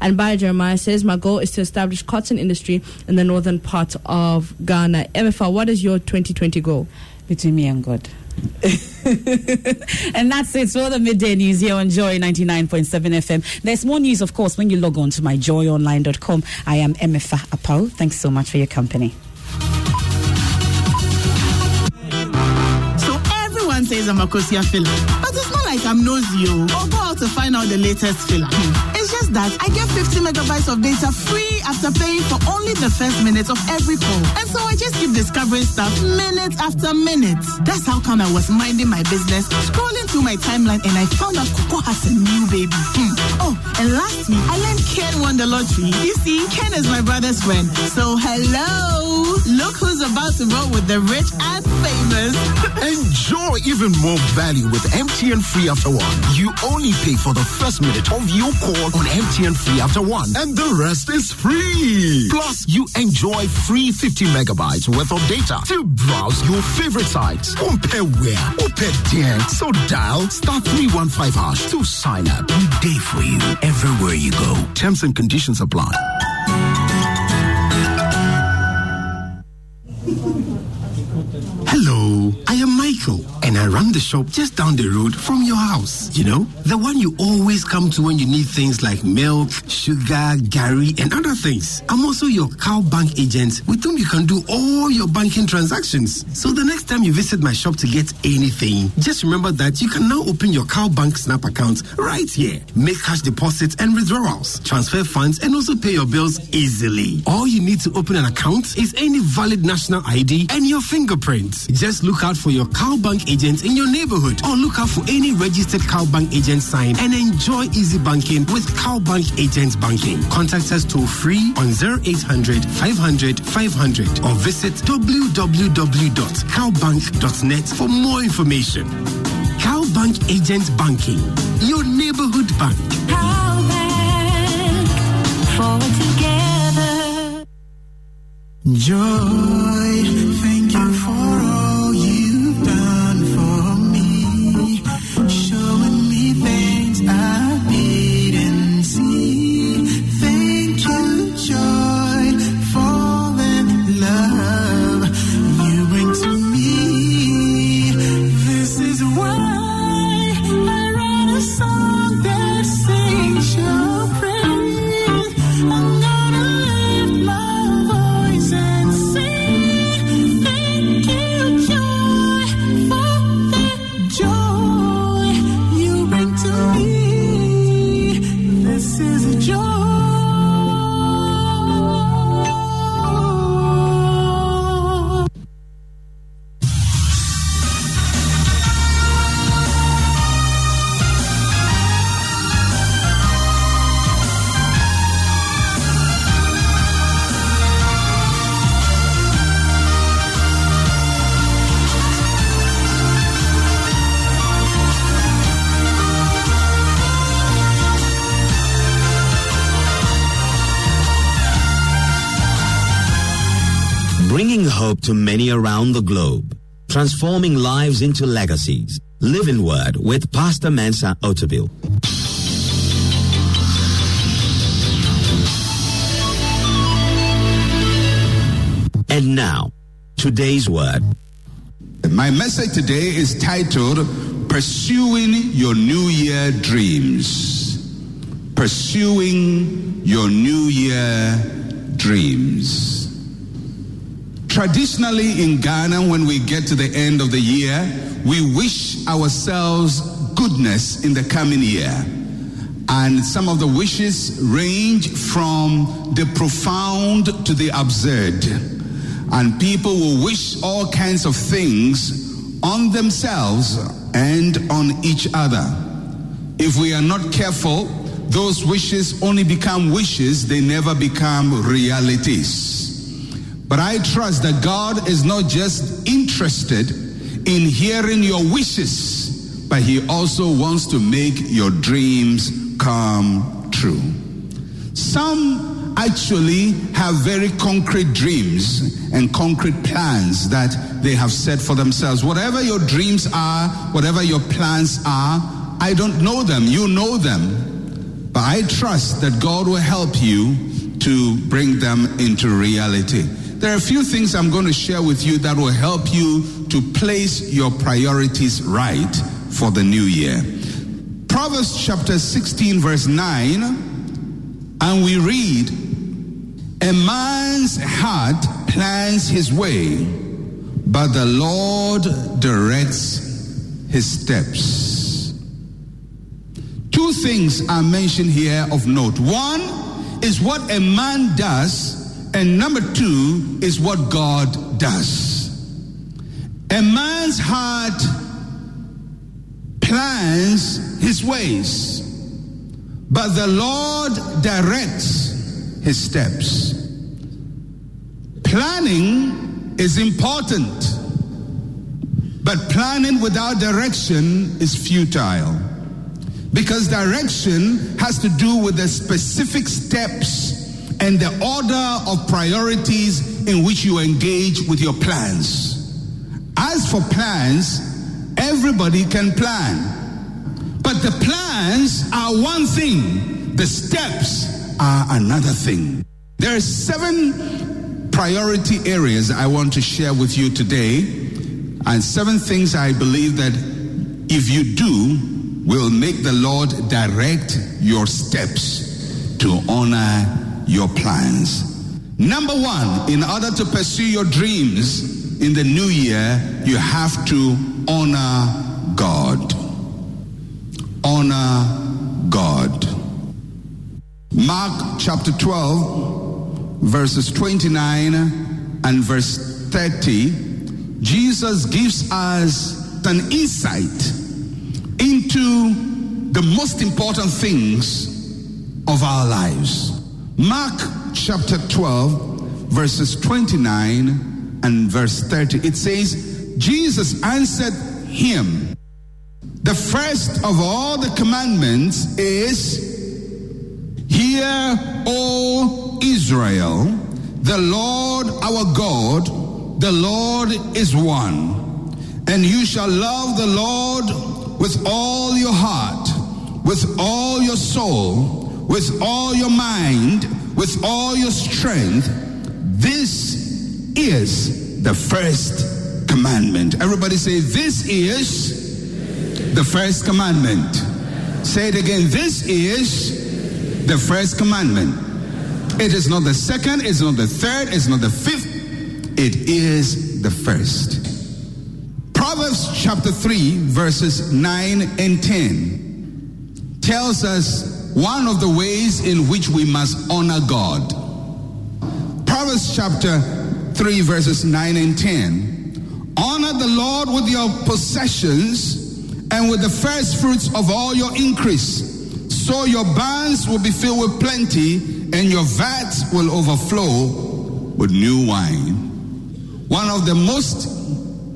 And Bayo Jeremiah says, My goal is to establish cotton industry in the northern part of Ghana. MFR, what is your 2020 goal? Between me and God. and that's it for the midday news here on Joy 99.7 FM. There's more news, of course, when you log on to myjoyonline.com. I am MFA Apau. Thanks so much for your company. So everyone says I'm a Kosia filler, but it's not like I'm nosy oh. or go out to find out the latest filler. Just that I get 50 megabytes of data free after paying for only the first minute of every call. And so I just keep discovering stuff minute after minute. That's how come I was minding my business, scrolling through my timeline, and I found out Coco has a new baby. Hmm. Oh, and last week I learned Ken won the lottery. You see, Ken is my brother's friend. So hello, look who's about to roll with the rich and famous. Enjoy even more value with MTN Free After One. You only pay for the first minute of your call on MTN Free After One, and the rest is free. Plus, you enjoy free 50 megabytes worth of data to browse your favorite sites. Compare where, compare there. So dial star 315 hash to sign up. We day for you everywhere you go. Terms and conditions apply. And I run the shop just down the road from your house. You know, the one you always come to when you need things like milk, sugar, gari, and other things. I'm also your CalBank agent with whom you can do all your banking transactions. So the next time you visit my shop to get anything, just remember that you can now open your CalBank snap account right here. Make cash deposits and withdrawals, transfer funds, and also pay your bills easily. All you need to open an account is any valid national ID and your fingerprint. Just look out for your CalBank agents in your neighborhood or look out for any registered CalBank agent sign and enjoy easy banking with CalBank Agents Banking. Contact us toll free on 0800 500 500 or visit www.calbank.net for more information. CalBank Agents Banking, your neighborhood bank. CalBank, forward together. Joy, hope to many around the globe. Transforming lives into legacies. Living Word with Pastor Mensa Otabil. And now, today's word. My message today is titled Pursuing Your New Year Dreams. Pursuing Your New Year Dreams. Traditionally in Ghana, when we get to the end of the year, we wish ourselves goodness in the coming year. And some of the wishes range from the profound to the absurd. And people will wish all kinds of things on themselves and on each other. If we are not careful, those wishes only become wishes, they never become realities. But I trust that God is not just interested in hearing your wishes, but He also wants to make your dreams come true. Some actually have very concrete dreams and concrete plans that they have set for themselves. Whatever your dreams are, whatever your plans are, I don't know them. You know them. But I trust that God will help you to bring them into reality. There are a few things I'm going to share with you that will help you to place your priorities right for the new year. Proverbs chapter 16, verse 9, and we read, A man's heart plans his way, but the Lord directs his steps. Two things are mentioned here of note. One is what a man does, and number two is what God does. A man's heart plans his ways, but the Lord directs his steps. Planning is important, but planning without direction is futile. Because direction has to do with the specific steps and the order of priorities in which you engage with your plans. As for plans, everybody can plan. But the plans are one thing, the steps are another thing. There are seven priority areas I want to share with you today, and seven things I believe that if you do, will make the Lord direct your steps to honor your plans. Number one, in order to pursue your dreams in the new year, you have to honor God. Honor God. Mark chapter 12, verses 29 and verse 30, Jesus gives us an insight into the most important things of our lives. Mark chapter 12, verses 29 and verse 30. It says, Jesus answered him, The first of all the commandments is, Hear, O Israel, the Lord our God, the Lord is one. And you shall love the Lord with all your heart, with all your soul, with all your mind, with all your strength. This is the first commandment. Everybody say, This is the first commandment. Say it again. This is the first commandment. It is not the second, it's not the third, it's not the fifth. It is the first. Proverbs chapter 3, verses 9 and 10 tells us one of the ways in which we must honor God. Proverbs chapter 3, verses 9 and 10. Honor the Lord with your possessions and with the first fruits of all your increase. So your barns will be filled with plenty and your vats will overflow with new wine. One of the most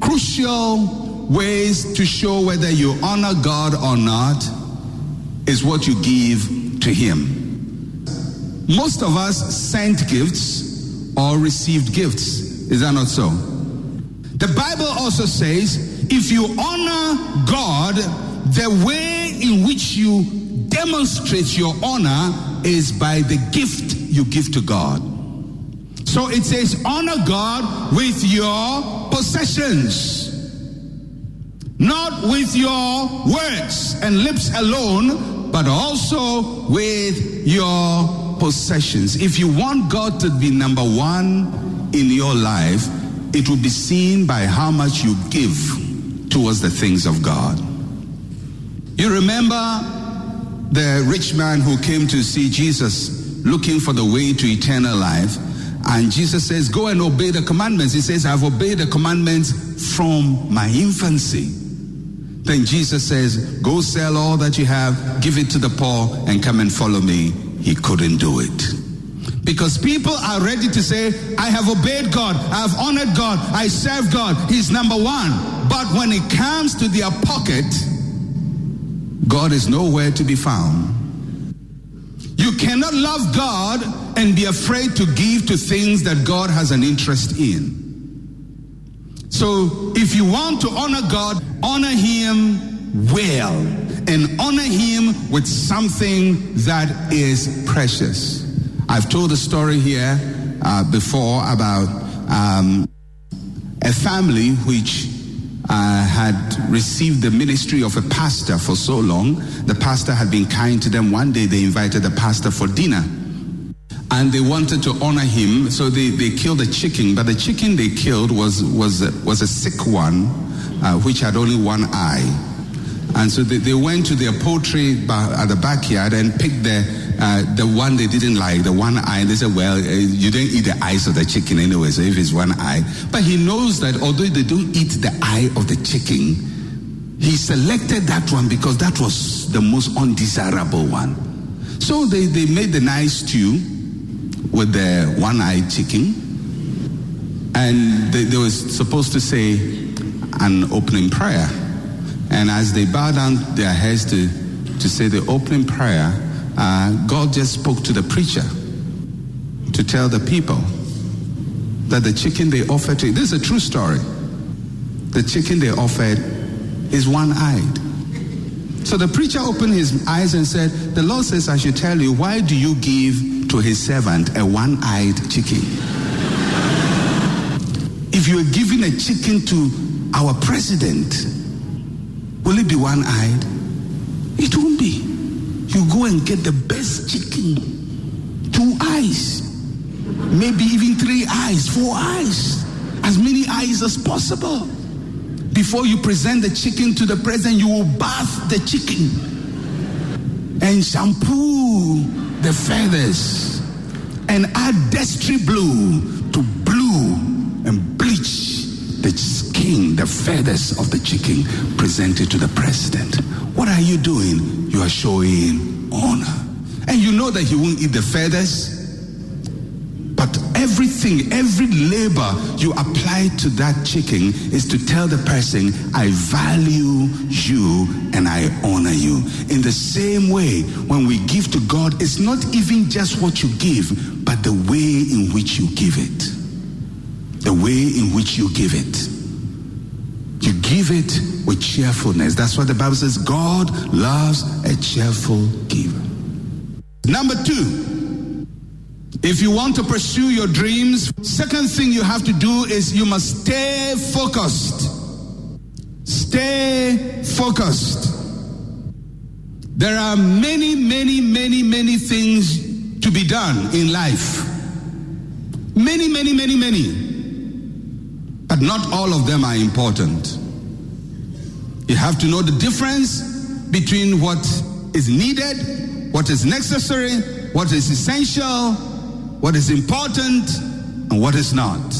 crucial ways to show whether you honor God or not is what you give to Him. Most of us sent gifts or received gifts. Is that not so? The Bible also says if you honor God, the way in which you demonstrate your honor is by the gift you give to God. So it says, honor God with your possessions, not with your words and lips alone, but also with your possessions. If you want God to be number one in your life, it will be seen by how much you give towards the things of God. You remember the rich man who came to see Jesus looking for the way to eternal life. And Jesus says, Go and obey the commandments. He says, I've obeyed the commandments from my infancy. Then Jesus says, Go sell all that you have, give it to the poor, and come and follow me. He couldn't do it. Because people are ready to say, I have obeyed God, I have honored God, I serve God, He's number one. But when it comes to their pocket, God is nowhere to be found. You cannot love God and be afraid to give to things that God has an interest in. So if you want to honor God, honor Him well and honor Him with something that is precious. I've told a story here uh, before about um, a family which uh, had received the ministry of a pastor for so long. The pastor had been kind to them. One day they invited the pastor for dinner. And they wanted to honor him, so they, they killed a chicken. But the chicken they killed was, was, was a sick one, uh, which had only one eye. And so they, they went to their poultry ba- at the backyard and picked the, uh, the one they didn't like, the one eye. They said, well, uh, you don't eat the eyes of the chicken anyway, so if it's one eye. But he knows that although they don't eat the eye of the chicken, he selected that one because that was the most undesirable one. So they, they made the nice stew with the one-eyed chicken. And they, they were supposed to say an opening prayer. And as they bowed down their heads to, to say the opening prayer, uh, God just spoke to the preacher to tell the people that the chicken they offered to this is a true story. The chicken they offered is one-eyed. So the preacher opened his eyes and said, The Lord says, I should tell you, why do you give to his servant a one-eyed chicken? if you are giving a chicken to our president, will it be one-eyed? It won't be. You go and get the best chicken, two eyes, maybe even three eyes, four eyes, as many eyes as possible. Before you present the chicken to the president, you will bath the chicken and shampoo the feathers and add destry blue to blue and bleach the skin, the feathers of the chicken, presented to the president. What are you doing? You are showing honor. And you know that he won't eat the feathers. Everything, every labor you apply to that chicken is to tell the person, I value you and I honor you. In the same way, when we give to God, it's not even just what you give, but the way in which you give it. The way in which you give it. You give it with cheerfulness. That's what the Bible says. God loves a cheerful giver. Number two, if you want to pursue your dreams, second thing you have to do is you must stay focused. Stay focused. There are many, many, many, many things to be done in life. Many, many, many, many. But not all of them are important. You have to know the difference between what is needed, what is necessary, what is essential, what is important, and what is not.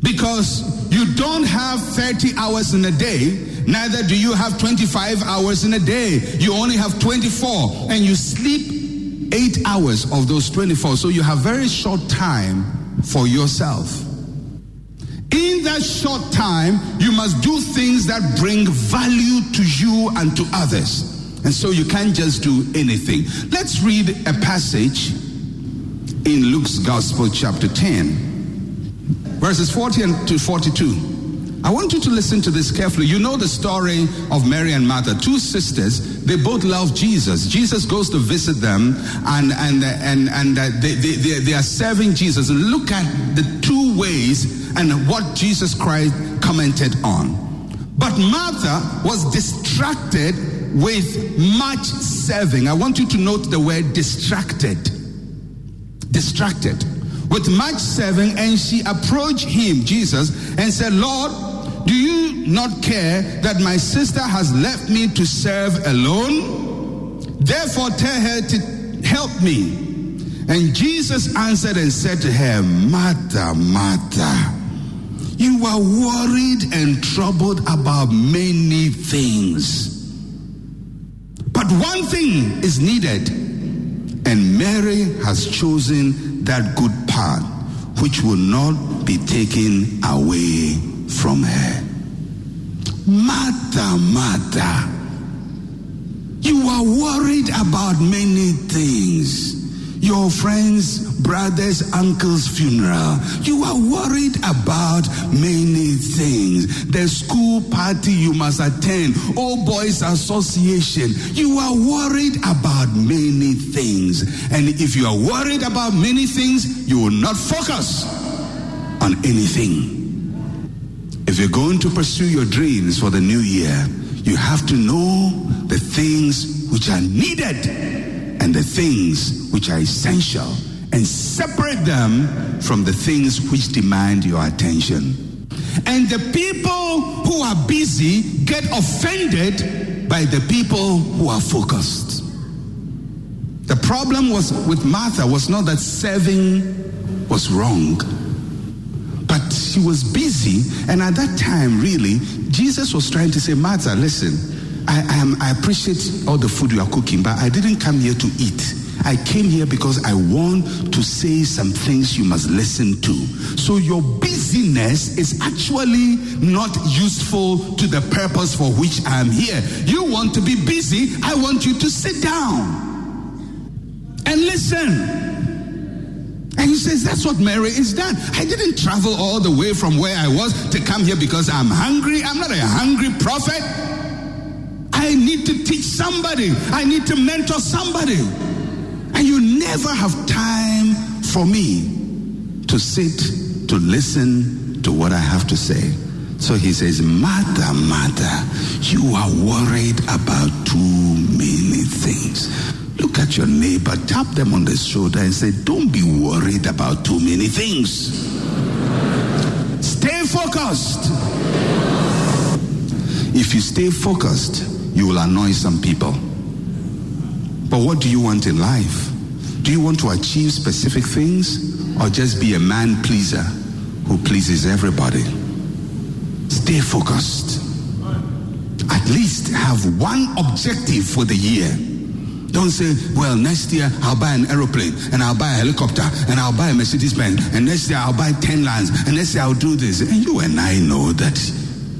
Because you don't have 30 hours in a day, neither do you have 25 hours in a day. You only have 24, and you sleep 8 hours of those 24. So you have very short time for yourself. In that short time, you must do things that bring value to you and to others. And so you can't just do anything. Let's read a passage in Luke's Gospel, chapter 10, verses 40 to 42. I want you to listen to this carefully. You know the story of Mary and Martha, two sisters. They both love Jesus. Jesus goes to visit them, and and and and uh, they, they they they are serving Jesus. Look at the two ways and what Jesus Christ commented on. But Martha was distracted with much serving. I want you to note the word distracted. Distracted with much serving, and she approached him, Jesus, and said, Lord, do you not care that my sister has left me to serve alone? Therefore, tell her to help me. And Jesus answered and said to her, Martha, Martha, You are worried and troubled about many things. But one thing is needed, and Mary has chosen that good part which will not be taken away from her. Martha, Martha, you are worried about many things. Your friends, brothers, uncle's funeral. You are worried about many things. The school party you must attend, Old Boys Association. You are worried about things. And if you are worried about many things, you will not focus on anything. If you're going to pursue your dreams for the new year, you have to know the things which are needed and the things which are essential and separate them from the things which demand your attention. And the people who are busy get offended by the people who are focused. The problem was with Martha was not that serving was wrong, but she was busy. And at that time, really, Jesus was trying to say, Martha, listen, I, I, am, I appreciate all the food you are cooking, but I didn't come here to eat. I came here because I want to say some things you must listen to. So your busyness is actually not useful to the purpose for which I am here. You want to be busy, I want you to sit down and listen. And he says, That's what Mary is done. I didn't travel all the way from where I was to come here because I'm hungry. I'm not a hungry prophet. I need to teach somebody, I need to mentor somebody. And you never have time for me to sit, to listen to what I have to say. So he says, Mother, mother, you are worried about too many things. Look at your neighbor, tap them on the shoulder and say, Don't be worried about too many things. Stay focused. If you stay focused, you will annoy some people. But what do you want in life? Do you want to achieve specific things or just be a man pleaser who pleases everybody? Stay focused. At least have one objective for the year. Don't say, well, next year I'll buy an aeroplane and I'll buy a helicopter and I'll buy a Mercedes Benz and next year I'll buy 10 lands and next year I'll do this. And you and I know that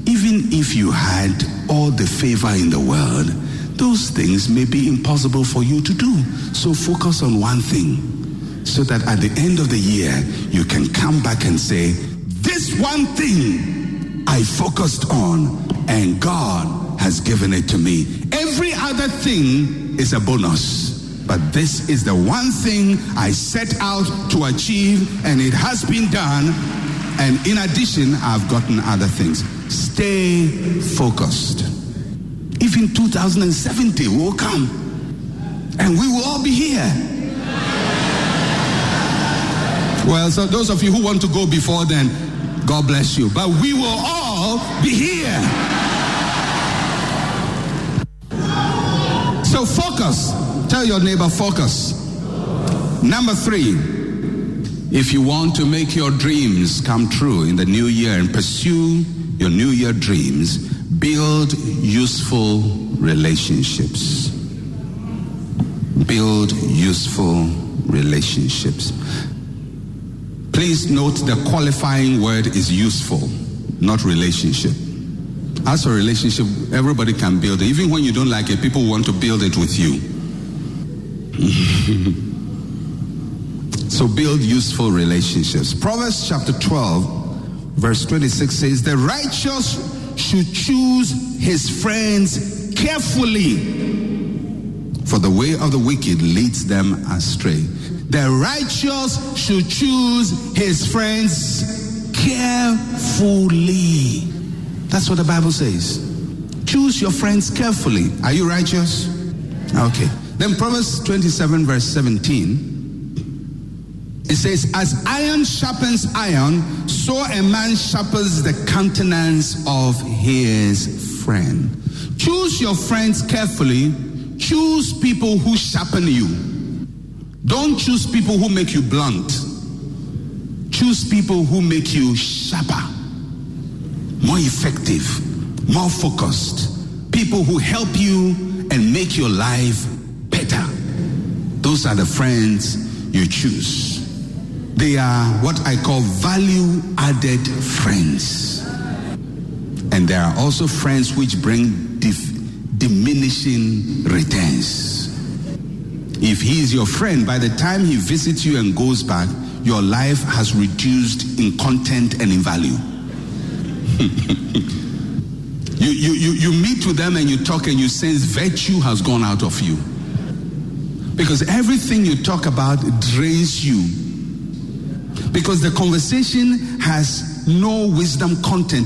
even if you had all the favor in the world, those things may be impossible for you to do. So focus on one thing so that at the end of the year, you can come back and say, This one thing I focused on, and God has given it to me. Every other thing is a bonus. But this is the one thing I set out to achieve, and it has been done. And in addition, I've gotten other things. Stay focused. Even 2070 will come, and we will all be here. Well, so those of you who want to go before then, God bless you. But we will all be here. So focus. Tell your neighbor, focus. Number three, if you want to make your dreams come true in the new year and pursue your new year dreams, build useful relationships. Build useful relationships. Please note the qualifying word is useful, not relationship. As a relationship, everybody can build it. Even when you don't like it, people want to build it with you. so build useful relationships. Proverbs chapter 12, verse 26 says, The righteous should choose his friends carefully, for the way of the wicked leads them astray. The righteous should choose his friends carefully. That's what the Bible says. Choose your friends carefully. Are you righteous? Okay. Then Proverbs 27, verse 17. It says, As iron sharpens iron, so a man sharpens the countenance of his friend. Choose your friends carefully. Choose people who sharpen you. Don't choose people who make you blunt. Choose people who make you sharper. More effective, more focused, people who help you and make your life better. Those are the friends you choose. They are what I call value added friends. And there are also friends which bring dif- diminishing returns. If he is your friend, by the time he visits you and goes back, your life has reduced in content and in value. you, you, you, you meet with them and you talk and you sense virtue has gone out of you. Because everything you talk about drains you. Because the conversation has no wisdom content